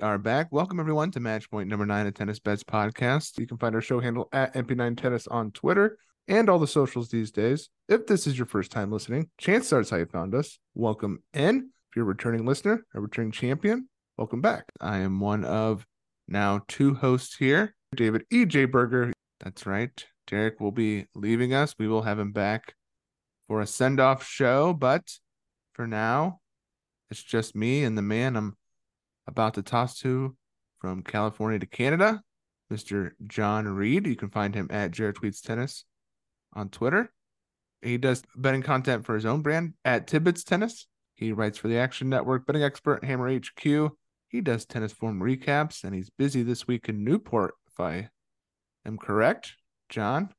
are back. Welcome everyone to match point number nine of Tennis Bets podcast. You can find our show handle at MP9 Tennis on Twitter and all the socials these days. If this is your first time listening, chances are it's how you found us. Welcome in. If you're a returning listener, a returning champion, welcome back. I am one of now two hosts here, David E.J. Berger. That's right. Derek will be leaving us. We will have him back for a send off show, but for now, it's just me and the man I'm about to toss to from California to Canada, Mr. John Reed. You can find him at Jared Tweets Tennis on Twitter. He does betting content for his own brand at Tibbets Tennis. He writes for the Action Network, betting expert, Hammer HQ. He does tennis form recaps, and he's busy this week in Newport, if I am correct. John,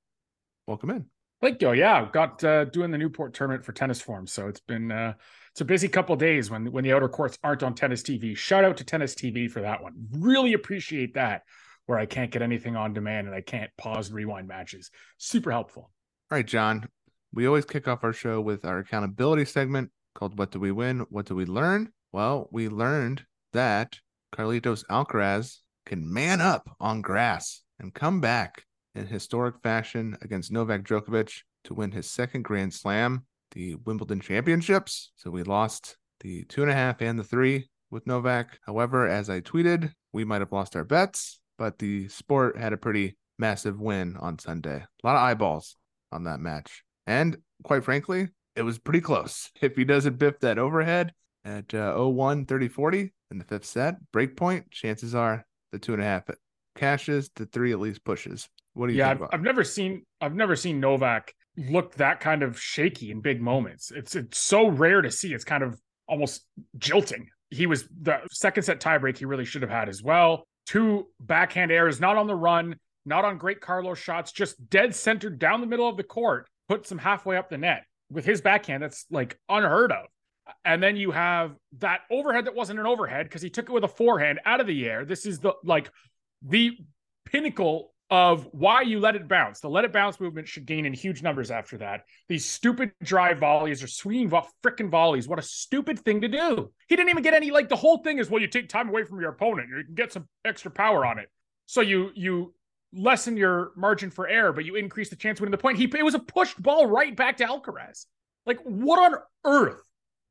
welcome in. Thank you. Yeah, I've got uh, doing the Newport tournament for tennis form, so it's been uh, it's a busy couple days when when the outer courts aren't on tennis TV. Shout out to tennis TV for that one. Really appreciate that. Where I can't get anything on demand and I can't pause and rewind matches. Super helpful. All right, John. We always kick off our show with our accountability segment called "What Do We Win? What Do We Learn?" Well, we learned that Carlitos Alcaraz can man up on grass and come back in historic fashion against Novak Djokovic to win his second Grand Slam, the Wimbledon Championships. So we lost the two and a half and the three with Novak. However, as I tweeted, we might have lost our bets, but the sport had a pretty massive win on Sunday. A lot of eyeballs on that match. And quite frankly, it was pretty close. If he doesn't biff that overhead at uh, 01 30 40 in the fifth set, break point, chances are the two and a half cashes, the three at least pushes. What do you think? yeah, I've, I've, never seen I've never seen Novak look that kind of shaky in big moments. It's it's so rare to see. It's kind of almost jilting. He was the second set tiebreak he really should have had as well. Two backhand errors, not on the run, not on great Carlos shots, just dead centered down the middle of the court, puts him halfway up the net with his backhand. That's like unheard of. And then you have that overhead that wasn't an overhead because he took it with a forehand out of the air. This is the like the pinnacle of why you let it bounce. The let it bounce movement should gain in huge numbers after that. These stupid drive volleys or swinging vo- freaking volleys. What a stupid thing to do. He didn't even get any, like the whole thing is, well, you take time away from your opponent. You can get some extra power on it. So you, you, lessen your margin for error, but you increase the chance of winning the point. He it was a pushed ball right back to Alcaraz. Like, what on earth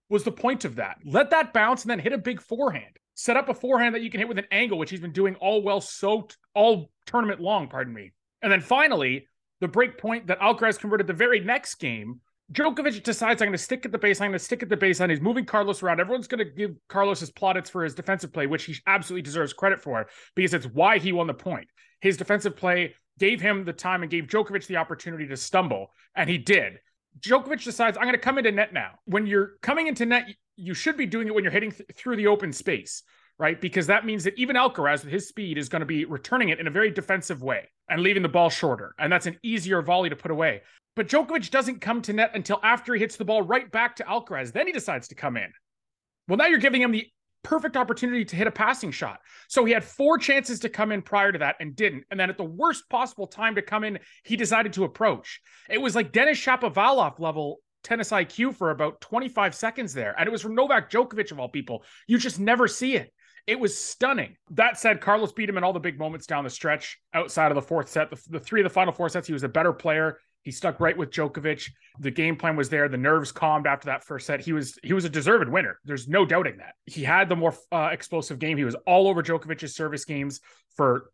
was the point of that? Let that bounce and then hit a big forehand set up a forehand that you can hit with an angle, which he's been doing all well so all tournament long, pardon me. And then finally, the break point that Alcaraz converted the very next game. Djokovic decides I'm going to stick at the baseline. I'm going to stick at the baseline. He's moving Carlos around. Everyone's going to give Carlos his plaudits for his defensive play, which he absolutely deserves credit for because it's why he won the point. His defensive play gave him the time and gave Djokovic the opportunity to stumble, and he did. Djokovic decides I'm going to come into net now. When you're coming into net, you should be doing it when you're hitting th- through the open space, right? Because that means that even Alcaraz with his speed is going to be returning it in a very defensive way and leaving the ball shorter. And that's an easier volley to put away. But Djokovic doesn't come to net until after he hits the ball right back to Alcaraz. Then he decides to come in. Well, now you're giving him the perfect opportunity to hit a passing shot. So he had four chances to come in prior to that and didn't. And then at the worst possible time to come in, he decided to approach. It was like Denis Shapovalov level tennis IQ for about 25 seconds there. And it was from Novak Djokovic, of all people. You just never see it. It was stunning. That said, Carlos beat him in all the big moments down the stretch outside of the fourth set. The, the three of the final four sets, he was a better player. He stuck right with Djokovic. The game plan was there. The nerves calmed after that first set. He was he was a deserved winner. There's no doubting that. He had the more uh, explosive game. He was all over Djokovic's service games for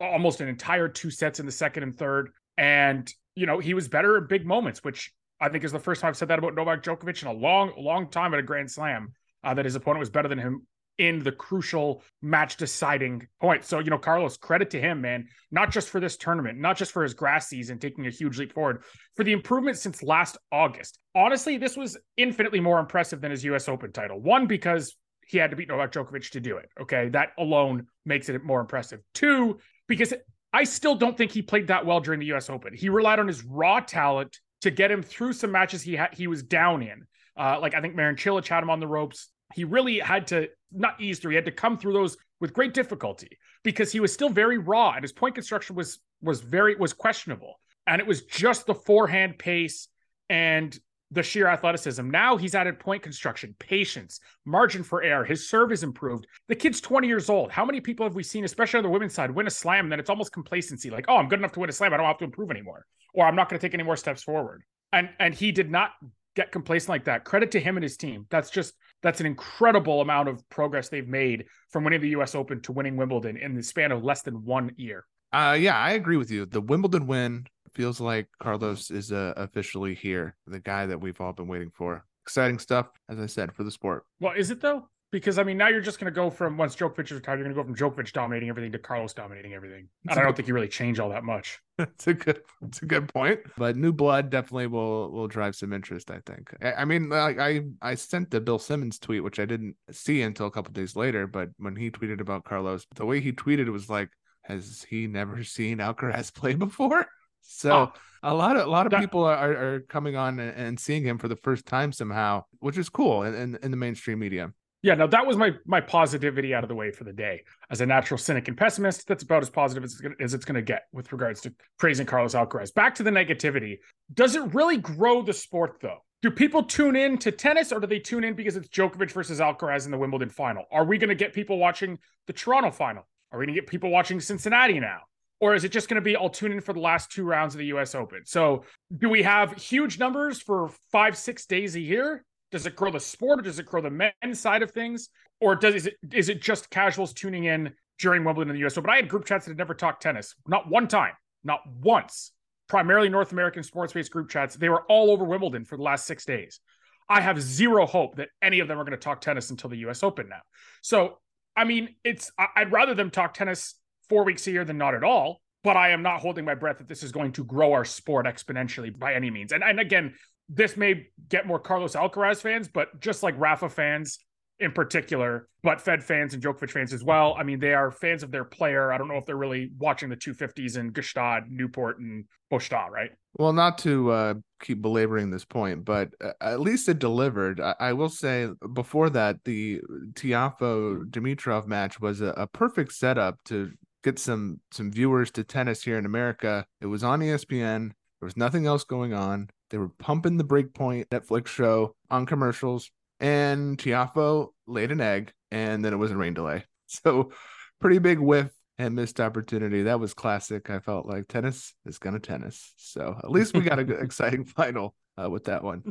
almost an entire two sets in the second and third. And you know he was better in big moments, which I think is the first time I've said that about Novak Djokovic in a long, long time at a Grand Slam. Uh, that his opponent was better than him in the crucial match deciding point. So, you know, Carlos, credit to him, man, not just for this tournament, not just for his grass season, taking a huge leap forward, for the improvement since last August. Honestly, this was infinitely more impressive than his US Open title. One, because he had to beat Novak Djokovic to do it. Okay. That alone makes it more impressive. Two, because I still don't think he played that well during the US Open. He relied on his raw talent to get him through some matches he had he was down in. Uh, like I think Marin Cilic had him on the ropes. He really had to not ease through. He had to come through those with great difficulty because he was still very raw and his point construction was was very was questionable. And it was just the forehand pace and the sheer athleticism. Now he's added point construction, patience, margin for error. His serve is improved. The kid's 20 years old. How many people have we seen, especially on the women's side, win a slam? Then it's almost complacency like, oh, I'm good enough to win a slam. I don't have to improve anymore. Or I'm not going to take any more steps forward. And and he did not get complacent like that. Credit to him and his team. That's just that's an incredible amount of progress they've made from winning the US Open to winning Wimbledon in the span of less than one year. Uh, yeah, I agree with you. The Wimbledon win feels like Carlos is uh, officially here, the guy that we've all been waiting for. Exciting stuff, as I said, for the sport. Well, is it though? Because I mean, now you're just going to go from once Djokovic is retired, you're going to go from Djokovic dominating everything to Carlos dominating everything. And I don't think you really change all that much. It's a good, it's a good point. But new blood definitely will will drive some interest. I think. I, I mean, like I I sent the Bill Simmons tweet, which I didn't see until a couple days later. But when he tweeted about Carlos, the way he tweeted it was like, has he never seen Alcaraz play before? So oh, a lot of a lot of that, people are, are coming on and, seeing him for the first time somehow, which is cool in, in, in the mainstream media. Yeah, now that was my my positivity out of the way for the day. As a natural cynic and pessimist, that's about as positive as as it's going to get with regards to praising Carlos Alcaraz. Back to the negativity. Does it really grow the sport though? Do people tune in to tennis or do they tune in because it's Djokovic versus Alcaraz in the Wimbledon final? Are we going to get people watching the Toronto final? Are we going to get people watching Cincinnati now? Or is it just going to be I'll tune in for the last two rounds of the US Open? So, do we have huge numbers for five, six days a year? Does it grow the sport or does it grow the men's side of things? Or does is it is it just casuals tuning in during Wimbledon in the US Open? But I had group chats that had never talked tennis, not one time, not once. Primarily North American sports based group chats. They were all over Wimbledon for the last six days. I have zero hope that any of them are going to talk tennis until the US Open now. So, I mean, it's I'd rather them talk tennis four weeks a year than not at all. But I am not holding my breath that this is going to grow our sport exponentially by any means. And, and again, this may get more Carlos Alcaraz fans, but just like Rafa fans in particular, but Fed fans and Djokovic fans as well. I mean, they are fans of their player. I don't know if they're really watching the 250s in Gstaad, Newport, and Båstad, right? Well, not to uh, keep belaboring this point, but uh, at least it delivered. I, I, will say before that, the Tiafoe Dimitrov match was a, a perfect setup to get some some viewers to tennis here in America. It was on ESPN. There was nothing else going on. They were pumping the Breakpoint Netflix show on commercials, and Tiafoe laid an egg, and then it was a rain delay. So, pretty big whiff and missed opportunity. That was classic. I felt like tennis is gonna tennis. So at least we got a good, exciting final uh, with that one.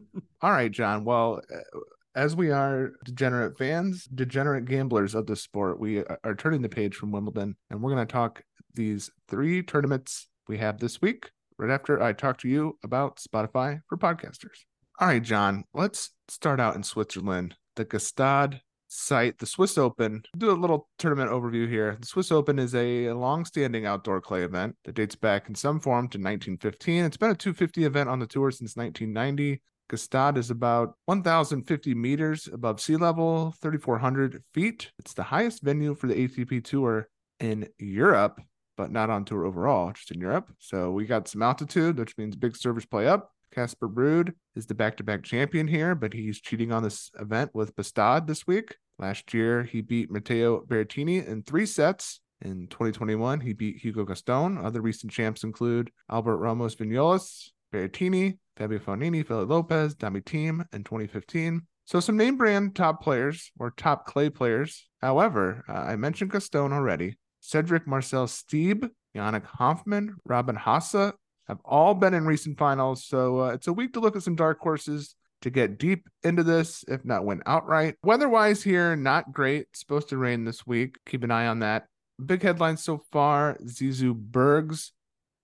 All right, John. Well, uh, as we are degenerate fans, degenerate gamblers of the sport, we are turning the page from Wimbledon and we're going to talk these three tournaments we have this week right after I talk to you about Spotify for podcasters. All right, John, let's start out in Switzerland. The Gstaad site, the Swiss Open. Do a little tournament overview here. The Swiss Open is a long-standing outdoor clay event that dates back in some form to 1915. It's been a 250 event on the tour since 1990. Gstaad is about 1,050 meters above sea level, 3,400 feet. It's the highest venue for the ATP Tour in Europe, but not on tour overall, just in Europe. So we got some altitude, which means big servers play up. Casper Ruud is the back-to-back champion here, but he's cheating on this event with Båstad this week. Last year, he beat Matteo Berrettini in three sets. In 2021, he beat Hugo Gaston. Other recent champs include Albert Ramos Vinolas, Berrettini, Fabio Fognini, Philip Lopez, Dami Thiem in 2015. So some name brand top players or top clay players. However, uh, I mentioned Gaston already. Cedric Marcel Stebe, Yannick Hanfmann, Robin Haase have all been in recent finals. So uh, it's a week to look at some dark horses to get deep into this, if not win outright. Weather wise, here, not great. It's supposed to rain this week. Keep an eye on that. Big headlines so far Zizou Bergs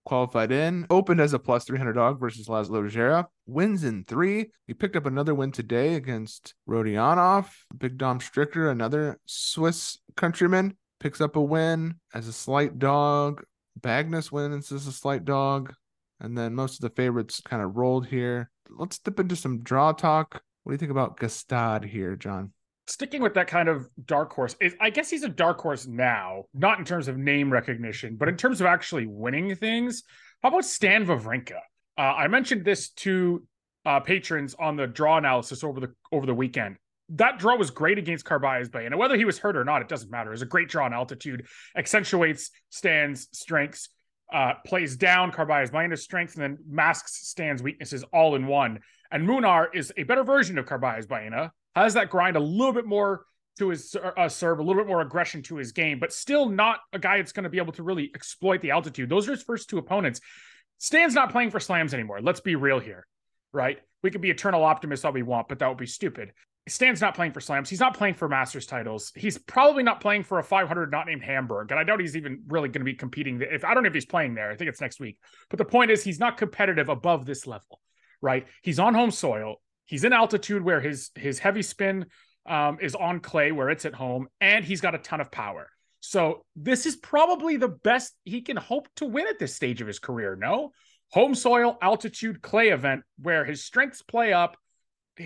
qualified in, opened as a plus 300 dog versus Laslo Djere, wins in three. He picked up another win today against Rodionov. Big Dom Stricker, another Swiss countryman, picks up a win as a slight dog. Bagnis wins as a slight dog. And then most of the favorites kind of rolled here. Let's dip into some draw talk. What do you think about Gstaad here, John? Sticking with that kind of dark horse, I guess he's a dark horse now, not in terms of name recognition, but in terms of actually winning things. How about Stan Wawrinka? Uh, I mentioned this to uh, patrons on the draw analysis over the over the weekend. That draw was great against Carballes Bay, and whether he was hurt or not, it doesn't matter. It's a great draw on altitude, accentuates Stan's strengths. uh, plays down Carballo's minus strength and then masks Stan's weaknesses all in one. And Munar is a better version of Carballo's Baena, has that grind a little bit more to his uh, serve, a little bit more aggression to his game, but still not a guy that's going to be able to really exploit the altitude. Those are his first two opponents. Stan's not playing for slams anymore. Let's be real here, right? We could be eternal optimists all we want, but that would be stupid. Stan's not playing for slams. He's not playing for masters titles. He's probably not playing for a 500 not named Hamburg. And I doubt he's even really going to be competing. If I don't know if he's playing there, I think it's next week. But the point is, he's not competitive above this level, right? He's on home soil. He's in altitude where his his heavy spin um, is on clay where it's at home, and he's got a ton of power. So this is probably the best he can hope to win at this stage of his career. No, home soil altitude clay event where his strengths play up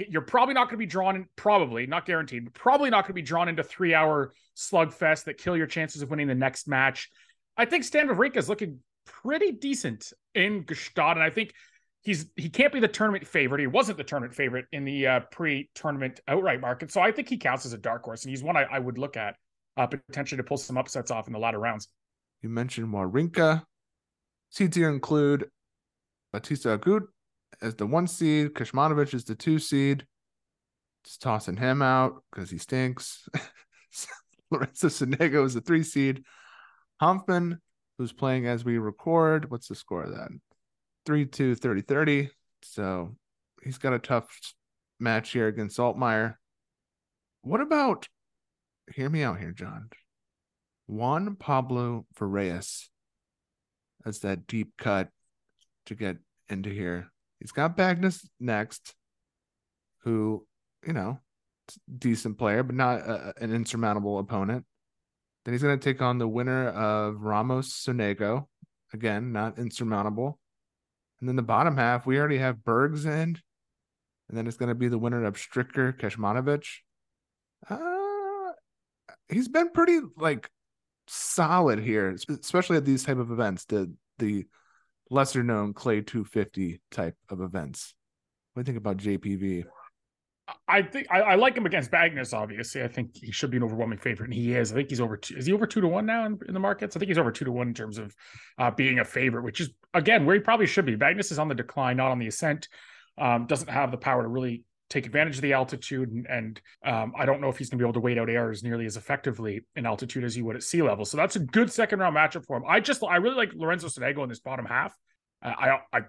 you're probably not going to be drawn in, probably not guaranteed, but probably not going to be drawn into three hour slugfest that kill your chances of winning the next match. I think Stan Wawrinka is looking pretty decent in Gstaad, and I think he's he can't be the tournament favorite. He wasn't the tournament favorite in the uh, pre-tournament outright market, so I think he counts as a dark horse, and he's one I, I would look at uh, potentially to pull some upsets off in the latter rounds. You mentioned Wawrinka. Seeds here include Bautista Agut, as the one seed. Kecmanovic is the two seed. Just tossing him out because he stinks. Lorenzo Sonego is the three seed. Hanfmann, who's playing as we record, what's the score of that? 3 2 30 30. So he's got a tough match here against Altmaier. What about, hear me out here, John. Juan Pablo Varillas as that deep cut to get into here. He's got Bagnis next, who, you know, decent player, but not a, an insurmountable opponent. Then he's going to take on the winner of Ramos Sonego. Again, not insurmountable. And then the bottom half, we already have Bergs in. And then it's going to be the winner of Stricker Kecmanovic. Uh, he's been pretty like solid here, especially at these type of events. The the lesser known clay 250 type of events. What do you think about JPV? I think I, I, like him against Bagnis. Obviously, I think he should be an overwhelming favorite, and he is. I think he's over. Two, is he over two to one now in, in, the markets? I think he's over two to one in terms of uh, being a favorite, which is again where he probably should be. Bagnis is on the decline, not on the ascent. Um, doesn't have the power to really take advantage of the altitude, and, and um, I don't know if he's going to be able to wait out airs nearly as effectively in altitude as he would at sea level. So that's a good second round matchup for him. I just I really like Lorenzo Sonego in this bottom half. I I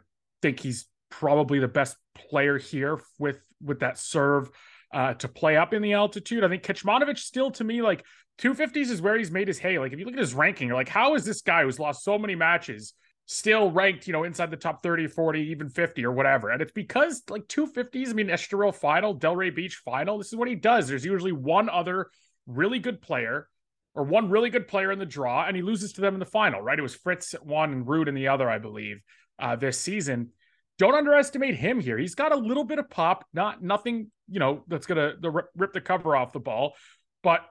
think he's probably the best player here with with that serve uh, to play up in the altitude. I think Kecmanovic still to me like 250s is where he's made his hay. Like if you look at his ranking, like, how is this guy who's lost so many matches still ranked, you know, inside the top 30, 40, even 50 or whatever? And it's because like 250s, I mean, Estoril final, Delray Beach final, this is what he does. There's usually one other really good player or one really good player in the draw, and he loses to them in the final, right? It was Fritz at one and Ruud in the other, I believe uh, this season. Don't underestimate him here. He's got a little bit of pop, not nothing, you know, that's gonna rip the cover off the ball, but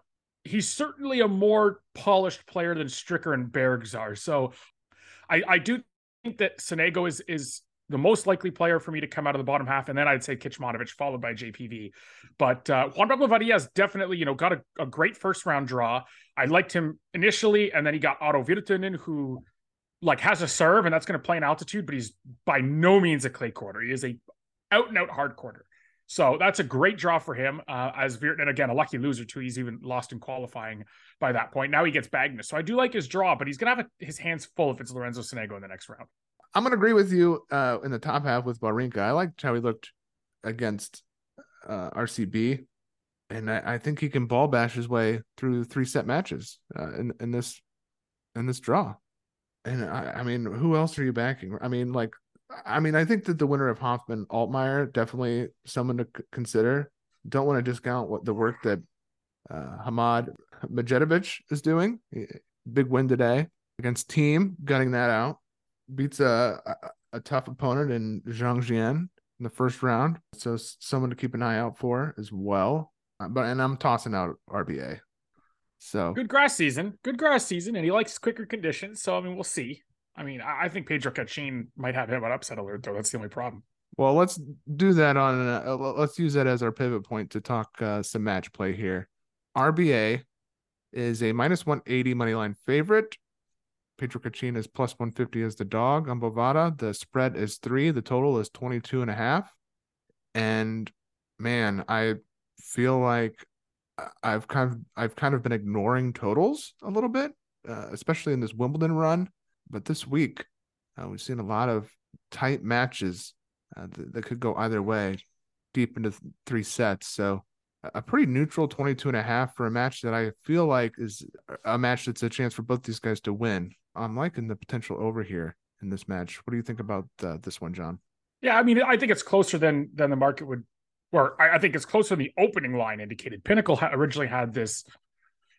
he's certainly a more polished player than Stricker and Bergs are. So I, I do think that Sonego is is the most likely player for me to come out of the bottom half, and then I'd say Kecmanovic, followed by JPV. But uh, Juan Pablo Varillas definitely, you know, got a, a, great first round draw. I liked him initially, and then he got Otto Virtanen, who like has a serve and that's going to play in altitude, but he's by no means a clay quarter. He is a out and out hard quarter. So that's a great draw for him. Uh, as Virt, and again, a lucky loser too. He's even lost in qualifying by that point. Now he gets Bagnis. So I do like his draw, but he's gonna have a, his hands full if it's Lorenzo Sonego in the next round. I'm gonna agree with you uh, in the top half with Wawrinka. I liked how he looked against uh, RCB, and I, I, think he can ball bash his way through three set matches uh, in in this in this draw. And I, I mean, who else are you backing? I mean, like, I mean, I think that the winner of Hanfmann Altmaier definitely someone to c- consider. Don't want to discount what the work that uh, Hamad Medjedovic is doing. Big win today against Thiem, gutting that out. Beats a, a, a tough opponent in Zhang Zhizhen in the first round. So someone to keep an eye out for as well. Uh, but and I'm tossing out RBA. So good grass season, good grass season, and he likes quicker conditions. So I mean, we'll see. I mean, I think Pedro Cachin might have him on upset alert, though. That's the only problem. Well, let's do that on. Uh, let's use that as our pivot point to talk uh, some match play here. RBA is a minus one eighty money line favorite. Pedro Cachin is plus 150 as the dog on Bovada. The spread is three. The total is 22 and a half. And man, I feel like I've kind of I've kind of been ignoring totals a little bit, uh, especially in this Wimbledon run. But this week, uh, we've seen a lot of tight matches uh, that, that, could go either way, deep into th- three sets. So a pretty neutral 22 and a half for a match that I feel like is a match that's a chance for both these guys to win. I'm liking the potential over here in this match. What do you think about uh, this one, John? Yeah, I mean, I think it's closer than than the market would or I, I think it's closer than the opening line indicated. Pinnacle ha- originally had this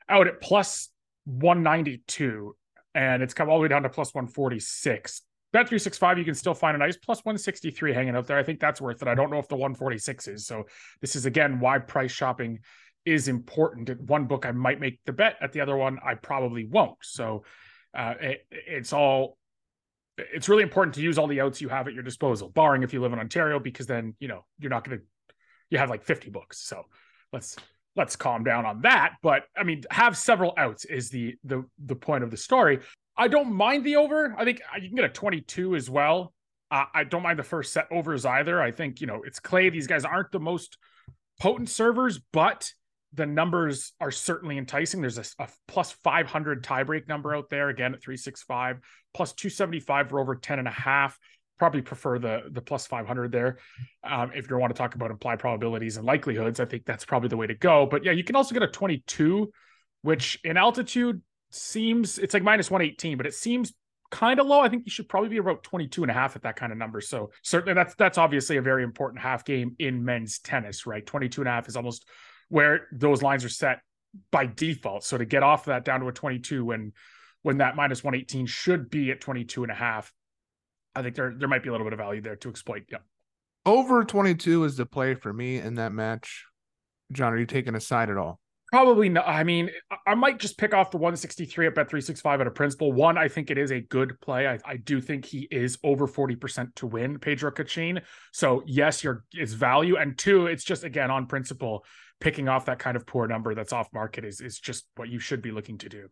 out at plus 192, and it's come all the way down to plus 146. Bet 365, you can still find a nice plus 163 hanging out there. I think that's worth it. I don't know if the 146 is. So, this is again why price shopping is important. At one book, I might make the bet. At the other one, I probably won't. So, uh, it, it's all it's really important to use all the outs you have at your disposal, barring if you live in Ontario, because then you know you're not going to you have like 50 books. So let's let's calm down on that. But I mean, have several outs is the the the point of the story. I don't mind the over. I think you can get a 22 as well. Uh, I don't mind the first set overs either. I think you know it's clay. These guys aren't the most potent servers, but the numbers are certainly enticing. There's a, a plus 500 tiebreak number out there again at 365, plus 275 for over 10 and a half probably prefer the the plus 500 there. Um, if you want to talk about implied probabilities and likelihoods i think that's probably the way to go. But yeah you can also get a 22 which in altitude seems it's like minus 118 but it seems kind of low. I think you should probably be about 22 and a half at that kind of number. So certainly that's that's obviously a very important half game in men's tennis right? 22 and a half is almost where those lines are set by default. So to get off that down to a 22 when when that minus 118 should be at 22 and a half I think there there might be a little bit of value there to exploit. Yeah. Over 22 is the play for me in that match. John, are you taking a side at all? Probably not. I mean, I might just pick off the 163 at bet 365 at a principle. One, I think it is a good play. I, I do think he is over 40% to win Pedro Cachin. So yes, your is value. And two, it's just again on principle, picking off that kind of poor number that's off market is is just what you should be looking to do.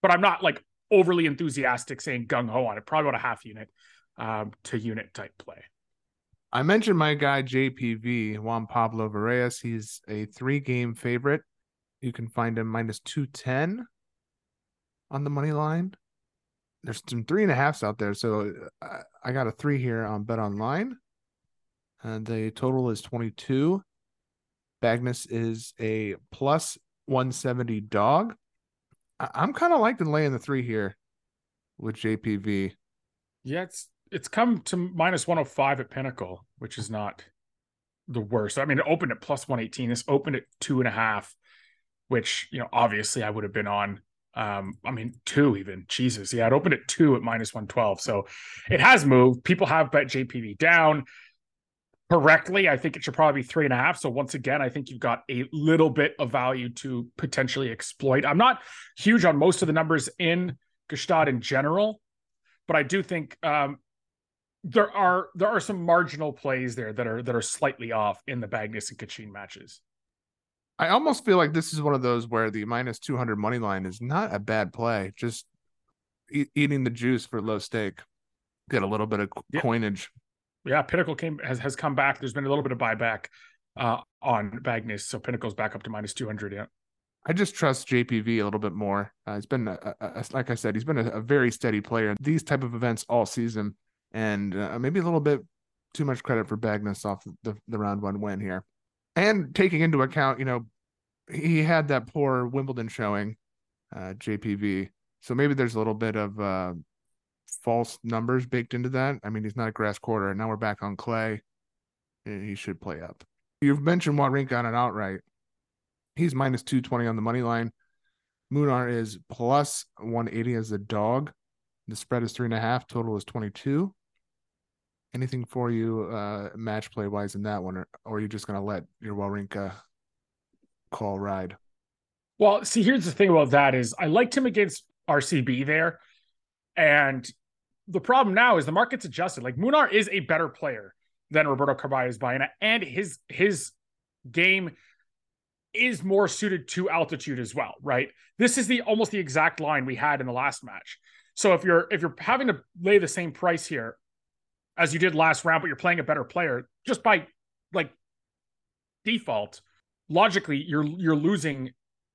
But I'm not like overly enthusiastic saying gung ho on it. Probably about a half unit um, to unit type play. I mentioned my guy JPV Juan Pablo Varillas. He's a three game favorite. You can find him minus two ten on the money line. There's some three and a halfs out there, so uh, I got a three here on Bet Online, and the total is twenty two. Bagnis is a plus one seventy dog. I- I'm kind of liking laying the three here with JPV. Yeah, it's it's come to minus 105 at Pinnacle, which is not the worst. I mean, it opened at plus 118. This opened at two and a half, which, you know, obviously I would have been on. Um, I mean, two even. Jesus. Yeah, it opened at two at minus 112. So it has moved. People have bet JPV down correctly. I think it should probably be three and a half. So once again, I think you've got a little bit of value to potentially exploit. I'm not huge on most of the numbers in Gstaad in general, but I do think um, there are there are some marginal plays there that are that are slightly off in the Bagnis and Cachin matches. I almost feel like this is one of those where the minus 200 money line is not a bad play. Just e- eating the juice for low stake, get a little bit of yeah. coinage. Yeah, Pinnacle came has has come back. There's been a little bit of buyback uh, on Bagnis, so Pinnacle's back up to minus 200. Yeah. I just trust JPV a little bit more. Uh, it's been, a, a, a, like I said, he's been a, very steady player. These type of events all season, and uh, maybe a little bit too much credit for Bagnis off the, the round one win here. And taking into account, you know, he had that poor Wimbledon showing, uh, JPV. So maybe there's a little bit of uh, false numbers baked into that. I mean, he's not a grass quarter. And now we're back on clay. He should play up. You've mentioned Wawrinka on an outright. He's minus 220 on the money line. Munar is plus 180 as a dog. The spread is three and a half. Total is 22 anything for you uh match play wise in that one or, or are you just going to let your Wawrinka call ride? Well see here's the thing about that is i liked him against rcb there and the problem now is the market's adjusted. Like munar is a better player than roberto carballes baena and his his game is more suited to altitude as well right? This is the almost the exact line we had in the last match. So if you're if you're having to lay the same price here as you did last round, but you're playing a better player, just by like default, logically, you're you're losing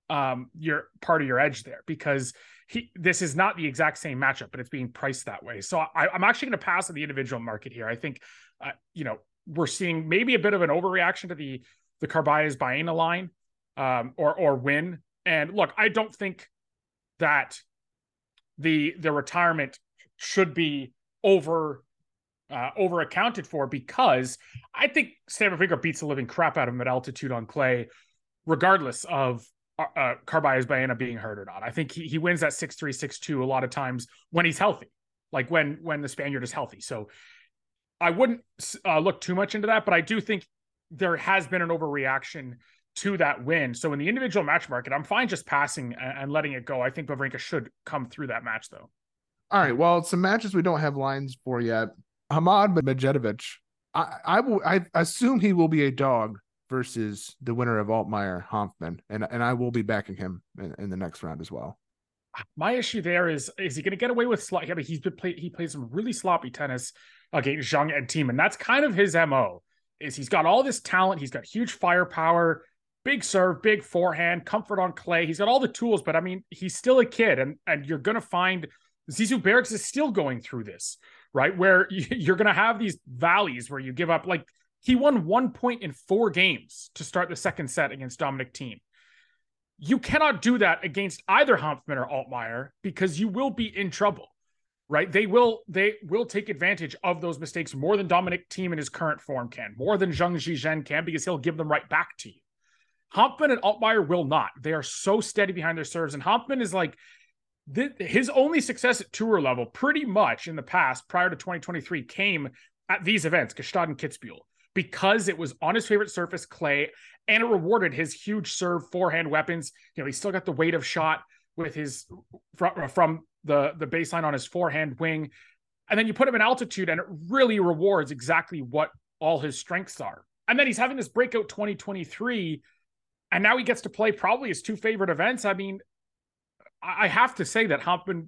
um your part of your edge there because he this is not the exact same matchup, but it's being priced that way. So I, am actually going to pass on the individual market here. I think, uh, you know, we're seeing maybe a bit of an overreaction to the the Carballés Baena line, um, or or win. And look, I don't think that the the retirement should be over uh, over accounted for because I think Stamford Finger beats the living crap out of him at altitude on clay, regardless of uh, uh Carballés Baena being hurt or not. I think he, he wins that six three six two a lot of times when he's healthy, like when when the Spaniard is healthy. So I wouldn't uh, look too much into that, but I do think there has been an overreaction to that win. So in the individual match market, I'm fine just passing and, letting it go. I think Wawrinka should come through that match though. All right. Well, some matches we don't have lines for yet. Hamad Medjedovic. I, I will. I assume he will be a dog versus the winner of Altmaier Hanfmann, and and I will be backing him in, in the next round as well. My issue there is is he going to get away with slot? I mean, he's been play, he plays some really sloppy tennis against Zhang and Thiem, and that's kind of his mo. Is he's got all this talent, he's got huge firepower, big serve, big forehand, comfort on clay. He's got all the tools, but I mean, he's still a kid, and and you're going to find Zizou Bergs is still going through this, right? Where you're going to have these valleys where you give up like he won one point in four games to start the second set against Dominic Thiem. You cannot do that against either Hanfmann or Altmaier because you will be in trouble, right? They will they will take advantage of those mistakes more than Dominic Thiem in his current form can, more than Zhang Zhizhen can, because he'll give them right back to you. Hanfmann and Altmaier will not. They are so steady behind their serves, and Hanfmann is like his only success at tour level, pretty much in the past, prior to 2023, came at these events, Gstaad and Kitzbühel because it was on his favorite surface, clay, and it rewarded his huge serve forehand weapons. You know, he still got the weight of shot with his from, uh, from the the baseline on his forehand wing, and then you put him in altitude, and it really rewards exactly what all his strengths are. And then he's having this breakout 2023, and now he gets to play probably his two favorite events. I mean, I have to say that Hanfmann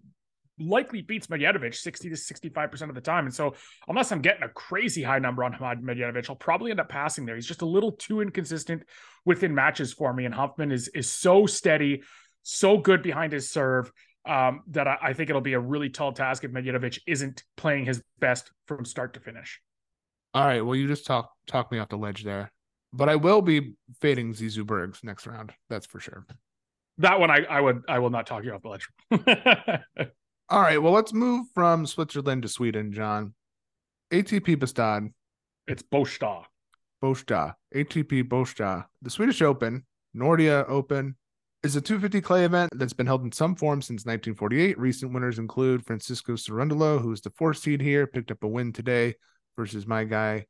likely beats Medjedovic 60 to 65% of the time. And so, unless I'm getting a crazy high number on Medjedovic, I'll probably end up passing there. He's just a little too inconsistent within matches for me. And Hanfmann is, is so steady, so good behind his serve um, that I, I, think it'll be a really tall task if Medjedovic isn't playing his best from start to finish. All right. Well, you just talk talk me off the ledge there. But I will be fading Zizou Bergs next round. That's for sure. That one I, I would I will not talk you off the ledge. All right. Well, let's move from Switzerland to Sweden, John. ATP Bastad. It's Båstad. Båstad. ATP Båstad. The Swedish Open, Nordea Open, is a 250 clay event that's been held in some form since 1948. Recent winners include Francisco Cerundolo, who's the fourth seed here, picked up a win today versus my guy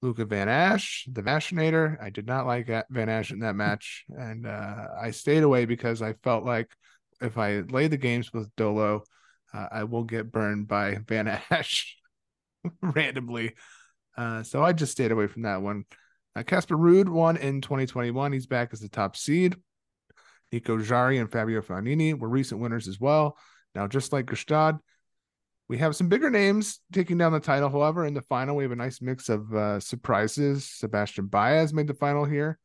Luca Van Assche, the Vashinator. I did not like Van Assche in that match, and uh, I stayed away because I felt like if I lay the games with Dolo, uh, I will get burned by Van Assche randomly. Uh, so I just stayed away from that one. Casper uh, Ruud won in 2021. He's back as the top seed. Nico Jarry and Fabio Fognini were recent winners as well. Now, just like Gstaad, we have some bigger names taking down the title. However, in the final, we have a nice mix of uh, surprises. Sebastian Baez made the final here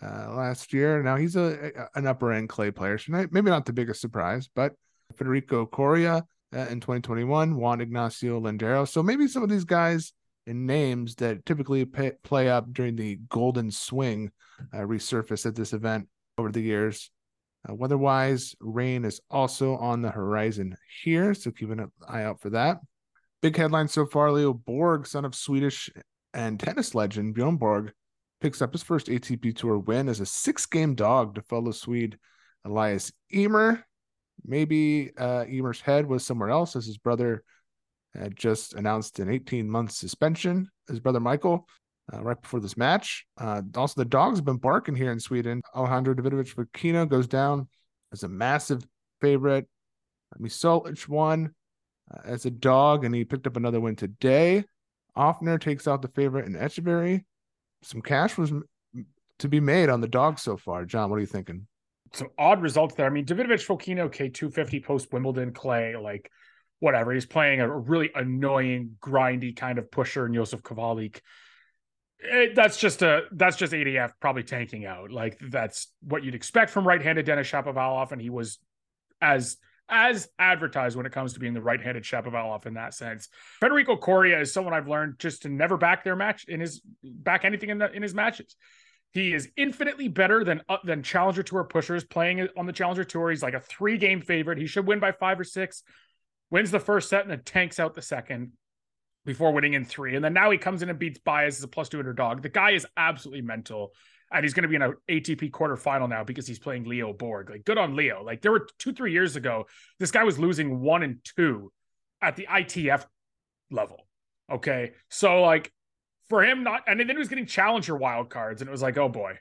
uh, last year. Now he's a, a, an upper end clay player, so maybe not the biggest surprise, but Federico Coria uh, in 2021, Juan Ignacio Londero. So maybe some of these guys and names that typically pay, play up during the golden swing uh, resurface at this event over the years. Uh, weather-wise, rain is also on the horizon here, so keep an eye out for that. Big headline so far: Leo Borg, son of Swedish and tennis legend Bjorn Borg, picks up his first ATP Tour win as a six-game dog to fellow Swede Elias Ymer. Maybe uh, Ymer's head was somewhere else as his brother had just announced an 18 month suspension. His brother Michael, uh, right before this match. Uh, also, the dogs have been barking here in Sweden. Alejandro Davidovich Fokina goes down as a massive favorite. Misolic won uh, as a dog, and he picked up another win today. Ofner takes out the favorite in Etcheverry. Some cash was to be made on the dog so far. John, what are you thinking? some odd results there. I mean, Davidovich Fokina, okay, 250 post Wimbledon clay, like whatever. He's playing a really annoying, grindy kind of pusher in Jozef Kovalik. It, that's just a that's just ADF probably tanking out. Like that's what you'd expect from right-handed Denis Shapovalov, and he was as as advertised when it comes to being the right-handed Shapovalov in that sense. Federico Coria is someone I've learned just to never back their match in his back anything in the in his matches. He is infinitely better than uh, than Challenger Tour pushers playing on the Challenger Tour. He's like a three game favorite. He should win by five or six wins the first set and then tanks out the second before winning in three. And then now he comes in and beats Baez as a plus 200 dog. The guy is absolutely mental. And he's going to be in an ATP quarterfinal now because he's playing Leo Borg. Like, good on Leo. Like, there were two, three years ago, this guy was losing one and two at the ITF level. Okay. So, like, for him, not, and then he was getting challenger wild cards. And it was like, oh boy,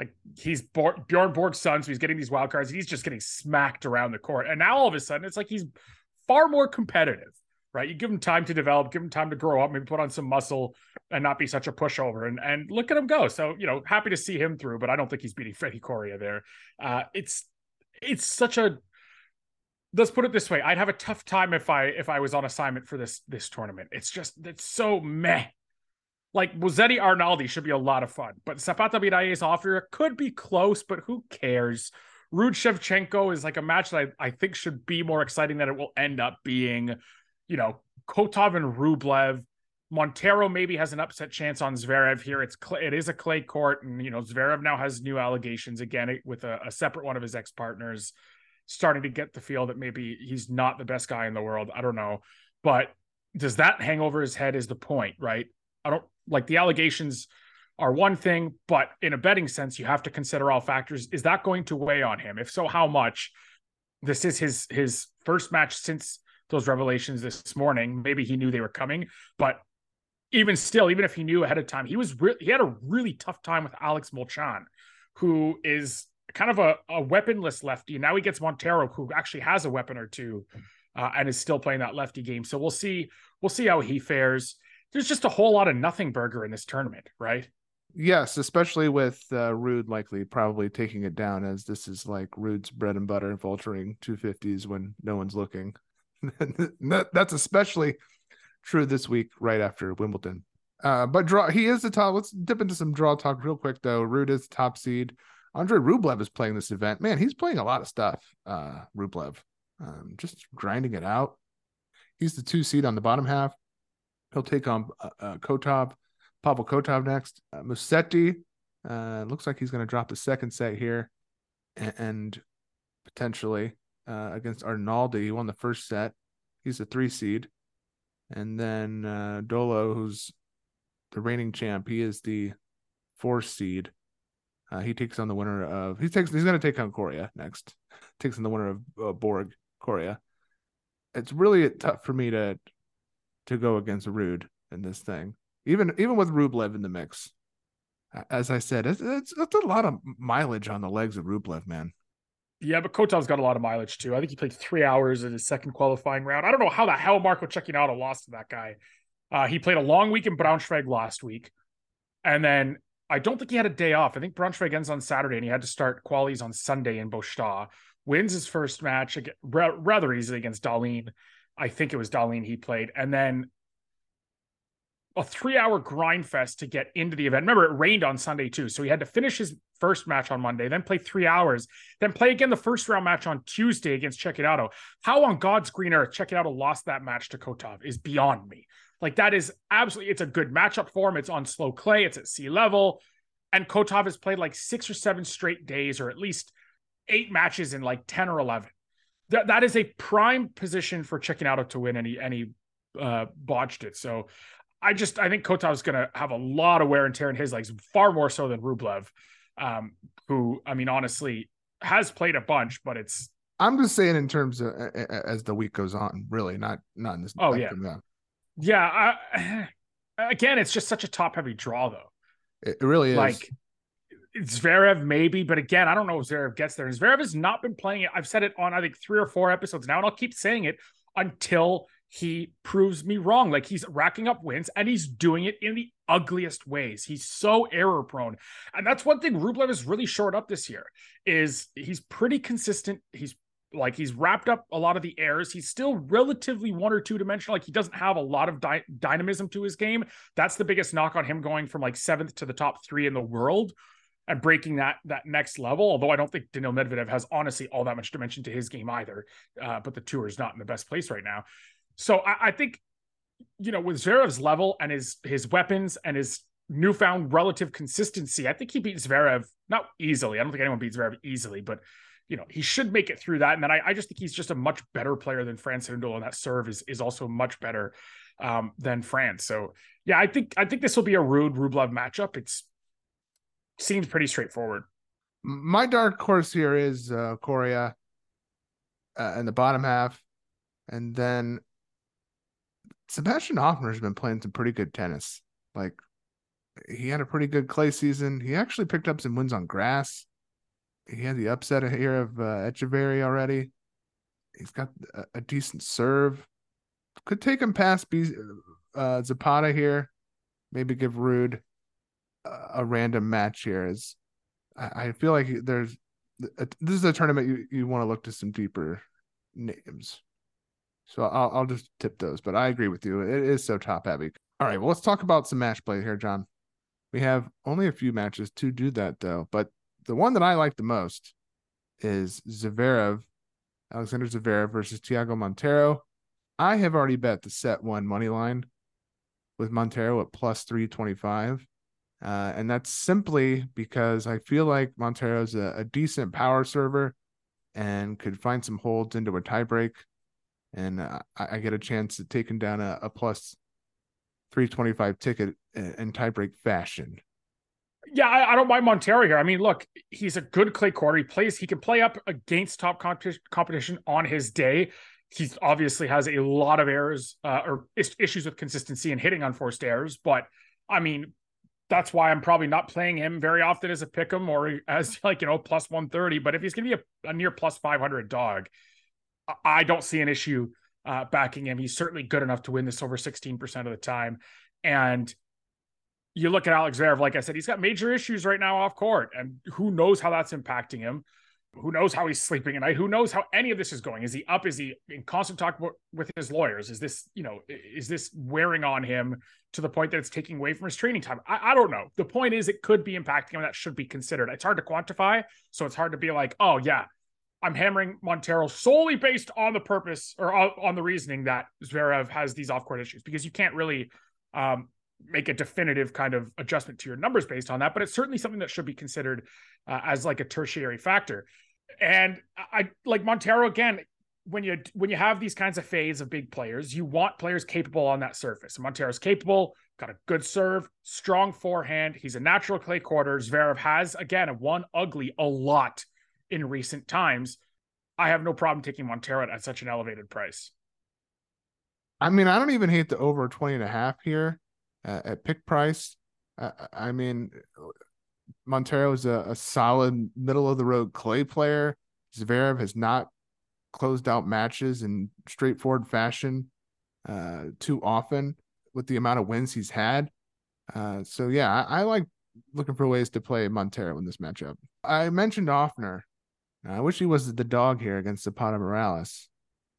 like he's Bjorn Borg's son, so he's getting these wild cards. he's just getting smacked around the court. And now all of a sudden, it's like he's far more competitive, right? You give him time to develop, give him time to grow up, maybe put on some muscle and not be such a pushover. And and look at him go. So, you know, happy to see him through, but I don't think he's beating Freddie Coria there. Uh, it's it's such a let's put it this way. I'd have a tough time if I if I was on assignment for this this tournament. It's just it's so meh. Like Musetti Arnaldi should be a lot of fun, but Zapata Miralles Ofner could be close, but who cares? Ruud Shevchenko is like a match that I, I think should be more exciting than it will end up being. You know, Kotov and Rublev. Monteiro maybe has an upset chance on Zverev here. It's it is a clay court, and you know Zverev now has new allegations again eh, with a, a separate one of his ex partners, starting to get the feel that maybe he's not the best guy in the world. I don't know, but does that hang over his head? Is the point right? I don't like the allegations are one thing, but in a betting sense, you have to consider all factors. Is that going to weigh on him? If so, how much? This is his his first match since those revelations this morning. Maybe he knew they were coming, but even still, even if he knew ahead of time, he was re- he had a really tough time with Alex Molcan, who is kind of a, a weaponless lefty. Now he gets Monteiro, who actually has a weapon or two, uh, and is still playing that lefty game. So we'll see we'll see how he fares. There's just a whole lot of nothing burger in this tournament, right? Yes, especially with uh, Ruud likely probably taking it down as this is like Ruud's bread and butter, vulturing 250s when no one's looking. That's especially true this week, right after Wimbledon. Uh, but draw, he is the top. Let's dip into some draw talk real quick, though. Ruud is top seed. Andre Rublev is playing this event. Man, he's playing a lot of stuff. Uh, Rublev, um, just grinding it out. He's the two seed on the bottom half. He'll take on uh, uh Kotov Pavel Kotov next. Uh, Musetti uh, looks like he's going to drop the second set here, and, and potentially uh, against Arnaldi. He won the first set. He's a three seed, and then uh, Dolo, who's the reigning champ, he is the four seed. Uh, he takes on the winner of he takes he's going to take on Coria next. Takes on the winner of uh, Borg Coria. It's really tough for me to to go against Ruud in this thing even even with Rublev in the mix. As I said, it's, it's, it's a lot of mileage on the legs of Rublev, man. Yeah, but Kotov's got a lot of mileage too. I think he played three hours in his second qualifying round. I don't know how the hell Marco Cecchinato lost to that guy. Uh, he played a long week in Braunschweig last week, and then I don't think he had a day off. I think Braunschweig ends on Saturday, and he had to start qualies on Sunday in Båstad. Wins his first match rather easily against Dahlen. I think it was Dahlen he played, and then a three hour grind fest to get into the event. Remember, it rained on Sunday too. So he had to finish his first match on Monday, then play three hours, then play again the first round match on Tuesday against Cecchinato. How on God's green earth Cecchinato lost that match to Kotov is beyond me. Like that is absolutely, it's a good matchup for him. It's on slow clay, it's at sea level. And Kotov has played like six or seven straight days, or at least eight matches in like 10 or 11. That, is a prime position for Cecchinato to win, and he uh, botched it. So I just I think Kotov's going to have a lot of wear and tear in his legs, far more so than Rublev, um, who I mean honestly has played a bunch, but it's. I'm just saying in terms of as the week goes on, really not not in this. Oh yeah, yeah. I, again, it's just such a top heavy draw though. It really is. Like Zverev maybe, but again, I don't know if Zverev gets there. Zverev has not been playing it. I've said it on I think three or four episodes now, and I'll keep saying it until he proves me wrong. Like he's racking up wins and he's doing it in the ugliest ways. He's so error prone. And that's one thing Rublev is really short up this year is he's pretty consistent. He's Like he's wrapped up a lot of the errors. He's still relatively one or two dimensional. Like he doesn't have a lot of dy- dynamism to his game. That's the biggest knock on him going from like seventh to the top three in the world and breaking that that next level. Although I don't think Daniil Medvedev has honestly all that much dimension to his game either. Uh, but the tour is not in the best place right now. So I, I think you know with Zverev's level and his his weapons and his newfound relative consistency, I think he beats Zverev not easily. I don't think anyone beats Zverev easily, but you know he should make it through that. And then I, I just think he's just a much better player than Franz Hundel, and that serve is is also much better um, than France. So yeah, I think I think this will be a Ruud Rublev matchup. It's seems pretty straightforward. My dark horse here is uh, uh, in the bottom half, and then Sebastian Ofner has been playing some pretty good tennis. Like he had a pretty good clay season. He actually picked up some wins on grass. He had the upset here of uh, Etcheverry already. He's got a, a, decent serve. Could take him past B, uh, Zapata here. Maybe give Ruud a, a random match here. As I, I feel like there's a, this is a tournament you, you want to look to some deeper names. So I'll I'll just tip those. But I agree with you. It is so top heavy. All right. Well, let's talk about some match play here, John. We have only a few matches to do that though, but the one that I like the most is Zverev, Alexander Zverev versus Thiago Monteiro. I have already bet the set one money line with Monteiro at plus 325. Uh, and that's simply because I feel like Monteiro is a, a, decent power server and could find some holds into a tiebreak. And I, I, get a chance at taking down a, a plus 325 ticket in tiebreak fashion. Yeah, I, I, don't mind Monteiro here. I mean, look, he's a good clay court. He plays, he can play up against top competition on his day. He obviously has a lot of errors uh, or is- issues with consistency and hitting on forced errors. But I mean, that's why I'm probably not playing him very often as a pick 'em or as like, you know, plus 130. But if he's going to be a, a near plus 500 dog, I don't see an issue uh, backing him. He's certainly good enough to win this over 16% of the time. And you look at Alex Zverev, like I said, he's got major issues right now off court, and who knows how that's impacting him. Who knows how he's sleeping at night? Who knows how any of this is going? Is he up? Is he in constant talk with his lawyers? Is this, you know, is this wearing on him to the point that it's taking away from his training time? I, I don't know. The point is, it could be impacting him. That should be considered. It's hard to quantify, so it's hard to be like, oh yeah, I'm hammering Monteiro solely based on the purpose or on the reasoning that Zverev has these off court issues because you can't really um, make a definitive kind of adjustment to your numbers based on that. But it's certainly something that should be considered uh, as like a tertiary factor. And I like Monteiro again. When you when you have these kinds of fades of big players, you want players capable on that surface. And Monteiro's capable, got a good serve, strong forehand. He's a natural clay quarter. Zverev has again a one ugly a lot in recent times, I have no problem taking Monteiro at such an elevated price. I mean, I don't even hate the over 20 and a half here uh, at pick price. Uh, I mean, Monteiro is a, a, solid middle of the road clay player. Zverev has not closed out matches in straightforward fashion uh, too often with the amount of wins he's had. Uh, so yeah, I, I, like looking for ways to play Monteiro in this matchup. I mentioned Ofner. I wish he was the dog here against Zapata Miralles,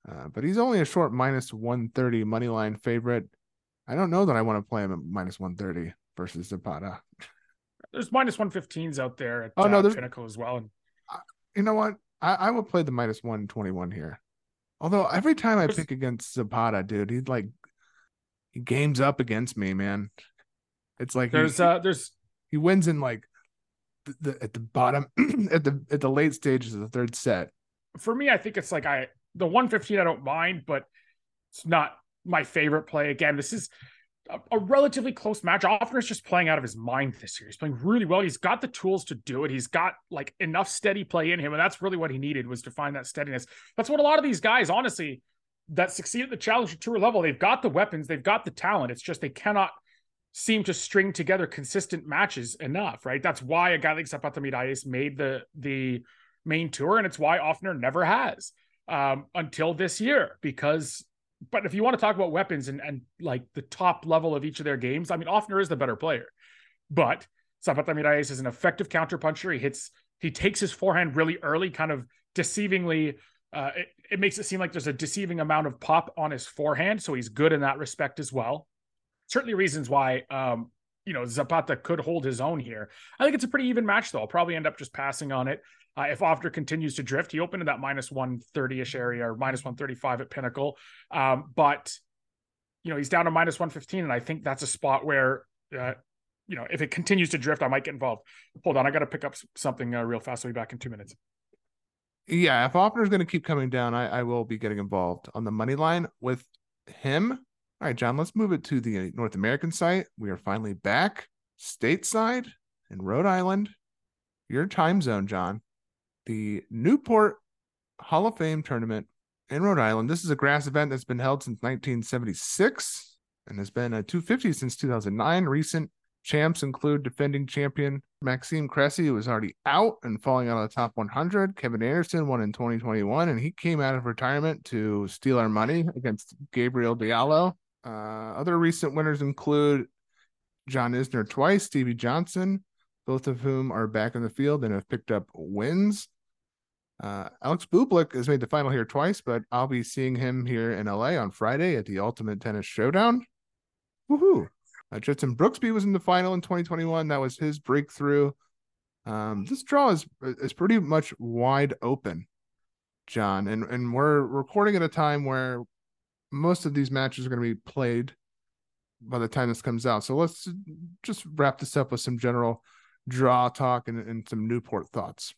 uh, but he's only a short minus 130 money line favorite. I don't know that I want to play him at minus 130 versus Zapata. There's minus 115s out there at oh, no, uh, there's, Pinnacle as well. And... You know what? I, I will play the minus 121 here. Although every time I pick against Zapata, dude, he's like he games up against me, man. It's like there's he, uh there's he wins in like the, at the bottom at the at the late stages of the third set. For me, I think it's like I the 115 I don't mind, but it's not my favorite play. Again, this is a, a relatively close match. Is just playing out of his mind this year. He's playing really well. He's got the tools to do it. He's got like enough steady play in him, and that's really what he needed was to find that steadiness. That's what a lot of these guys, honestly, that succeed at the Challenger Tour level, they've got the weapons, they've got the talent. It's just they cannot seem to string together consistent matches enough, right? That's why a guy like Zapata Miralles made the the main tour, and it's why Ofner never has um, until this year. Because, but if you want to talk about weapons and and like the top level of each of their games, I mean, Ofner is the better player, but Zapata Miralles is an effective counterpuncher. He hits, he takes his forehand really early, kind of deceivingly Uh, it, it makes it seem like there's a deceiving amount of pop on his forehand, so he's good in that respect as well. Certainly, reasons why um, you know Zapata could hold his own here. I think it's a pretty even match, though. I'll probably end up just passing on it. Uh, if Ofner continues to drift, he opened in that minus 130 ish area or minus 135 at Pinnacle. Um, but, you know, he's down to minus 115. And I think that's a spot where, uh, you know, if it continues to drift, I might get involved. Hold on. I got to pick up something uh, real fast. I'll be back in two minutes. Yeah. If Ofner is going to keep coming down, I, I will be getting involved on the money line with him. All right, John, let's move it to the North American site. We are finally back stateside in Rhode Island. Your time zone, John the Newport Hall of Fame tournament in Rhode Island. This is a grass event that's been held since 1976 and has been a 250 since 2009. Recent champs include defending champion Maxime Cressy, who was already out and falling out of the top 100. Kevin Anderson won in 2021, and he came out of retirement to steal our money against Gabriel Diallo. Uh, other recent winners include John Isner twice, Stevie Johnson, both of whom are back in the field and have picked up wins. Uh, Alex Bublik has made the final here twice, but I'll be seeing him here in LA on Friday at the Ultimate Tennis Showdown. Woohoo! Uh, Jenson Brooksby was in the final in 2021. That was his breakthrough. Um, this draw is is pretty much wide open, John, and and we're recording at a time where most of these matches are going to be played by the time this comes out. So let's just wrap this up with some general draw talk and, and some Newport thoughts.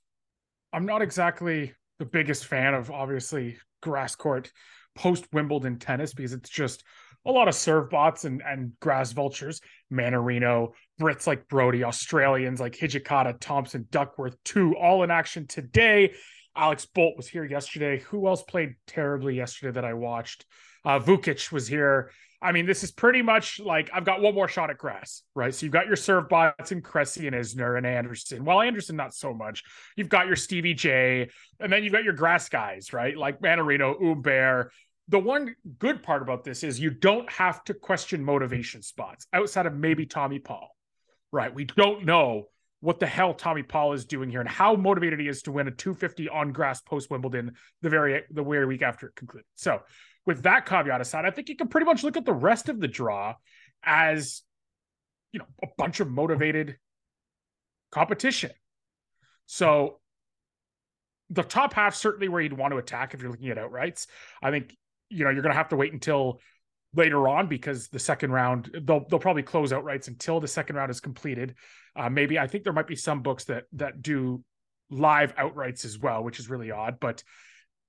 I'm not exactly the biggest fan of obviously grass court post Wimbledon tennis because it's just a lot of serve bots and, and grass vultures, Mannarino, Brits like Brody, Australians like Hijikata, Thompson, Duckworth, Tu all in action today. Alex Bolt was here yesterday. Who else played terribly yesterday that I watched? Uh, Vukic was here. I mean, this is pretty much like I've got one more shot at grass, right? So you've got your serve bots and Cressy and Isner and Anderson. Well, Anderson, not so much. You've got your Stevie J, and then you've got your grass guys, right? Like Mannarino, Humbert. The one good part about this is you don't have to question motivation spots outside of maybe Tommy Paul, right? We don't know what the hell Tommy Paul is doing here and how motivated he is to win a 250 on grass post Wimbledon the very the very week after it concluded. So with that caveat aside, I think you can pretty much look at the rest of the draw as, you know, a bunch of motivated competition. So the top half certainly where you'd want to attack if you're looking at outrights. I think you know you're going to have to wait until later on because the second round they'll they'll probably close outrights until the second round is completed. Uh, maybe I think there might be some books that that do live outrights as well, which is really odd. But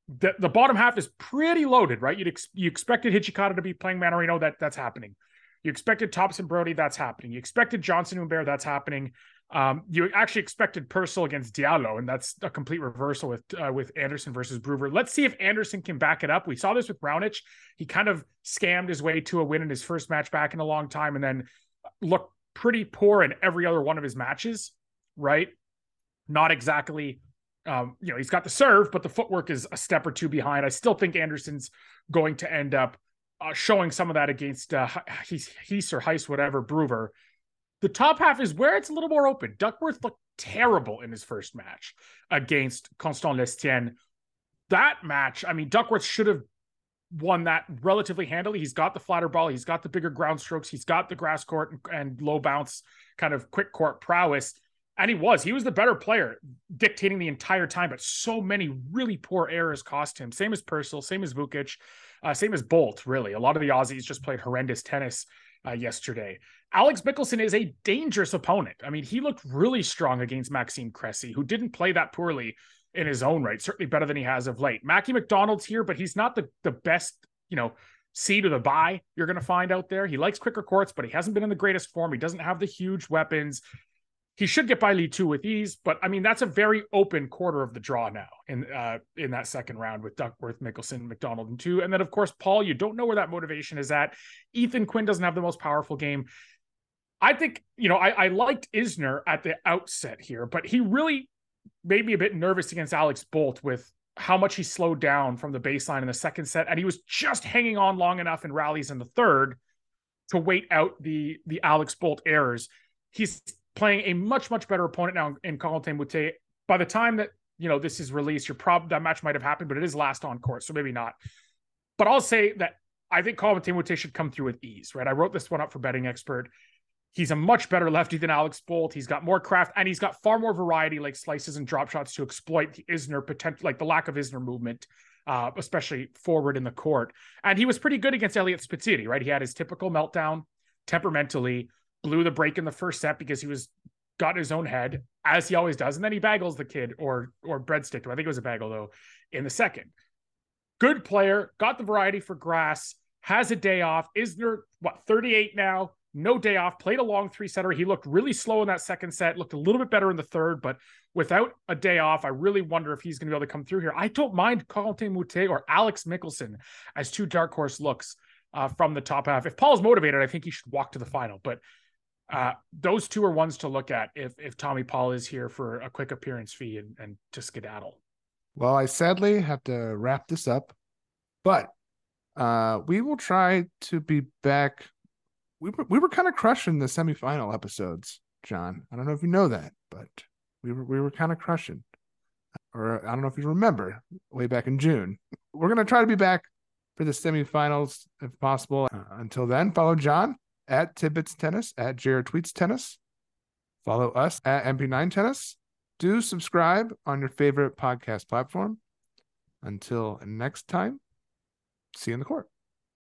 the, the bottom half is pretty loaded, right? You'd ex- you expected Hijikata to be playing Mannarino, that that's happening. You expected Thompson Brody, that's happening. You expected Johnson Humbert, that's happening. Um, you actually expected Purcell against Diallo, and that's a complete reversal with uh, with Anderson versus Brewer. Let's see if Anderson can back it up. We saw this with Raonic. He kind of scammed his way to a win in his first match back in a long time, and then looked pretty poor in every other one of his matches. Right? Not exactly um, you know, he's got the serve, but the footwork is a step or two behind. I still think Anderson's going to end up uh, showing some of that against uh, Heis or Heis, whatever, Brewer. The top half is where it's a little more open. Duckworth looked terrible in his first match against Constant Lestienne. That match, I mean, Duckworth should have won that relatively handily. He's got the flatter ball, he's got the bigger ground strokes, he's got the grass court and, and low bounce kind of quick court prowess. And he was. He was the better player, dictating the entire time. But so many really poor errors cost him. Same as Purcell, same as Vukic, uh, same as Bolt. Really, a lot of the Aussies just played horrendous tennis uh, yesterday. Alex Michelsen is a dangerous opponent. I mean, he looked really strong against Maxime Cressy, who didn't play that poorly in his own right. Certainly better than he has of late. Mackie McDonald's here, but he's not the the best. You know, seed of the buy you're going to find out there. He likes quicker courts, but he hasn't been in the greatest form. He doesn't have the huge weapons he should get by Li Tu with ease, but I mean that's a very open quarter of the draw now in uh, in that second round with Duckworth, Michelsen, McDonald, and Tu, and then of course Paul. You don't know where that motivation is at. Ethan Quinn doesn't have the most powerful game. I think you know I, I liked Isner at the outset here, but he really made me a bit nervous against Alex Bolt with how much he slowed down from the baseline in the second set, and he was just hanging on long enough in rallies in the third to wait out the the Alex Bolt errors. He's playing a much much better opponent now in Corentin Moutet. By the time that you know, this is released, your prob that match might have happened, but it is last on court, so maybe not. But I'll say that I think Colin Timothy should come through with ease, right? I wrote this one up for betting expert. He's a much better lefty than Alex Bolt. He's got more craft and he's got far more variety, like slices and drop shots to exploit the Isner potential, like the lack of Isner movement, uh, especially forward in the court. And he was pretty good against Eliot Spizzirri, right? He had his typical meltdown temperamentally, blew the break in the first set because he was got in his own head, as he always does, and then he bagels the kid or or breadstick. I think it was a bagel though in the second. Good player, got the variety for grass, has a day off. Isner what 38 now? No day off. Played a long three setter. He looked really slow in that second set. Looked a little bit better in the third, but without a day off, I really wonder if he's going to be able to come through here. I don't mind Corentin Moutet or Alex Michelsen as two dark horse looks uh, from the top half. If Paul's motivated, I think he should walk to the final. But uh, those two are ones to look at if if Tommy Paul is here for a quick appearance fee and, and to skedaddle. Well, I sadly have to wrap this up, but uh, we will try to be back. We were we were kind of crushing the semifinal episodes, John. I don't know if you know that, but we were we were kind of crushing. Or I don't know if you remember way back in June. We're gonna try to be back for the semifinals if possible. Uh, until then, follow John at Tibbets Tennis, at Jared Tweets Tennis. Follow us at MP9 Tennis. Do subscribe on your favorite podcast platform. Until next time, see you in the court.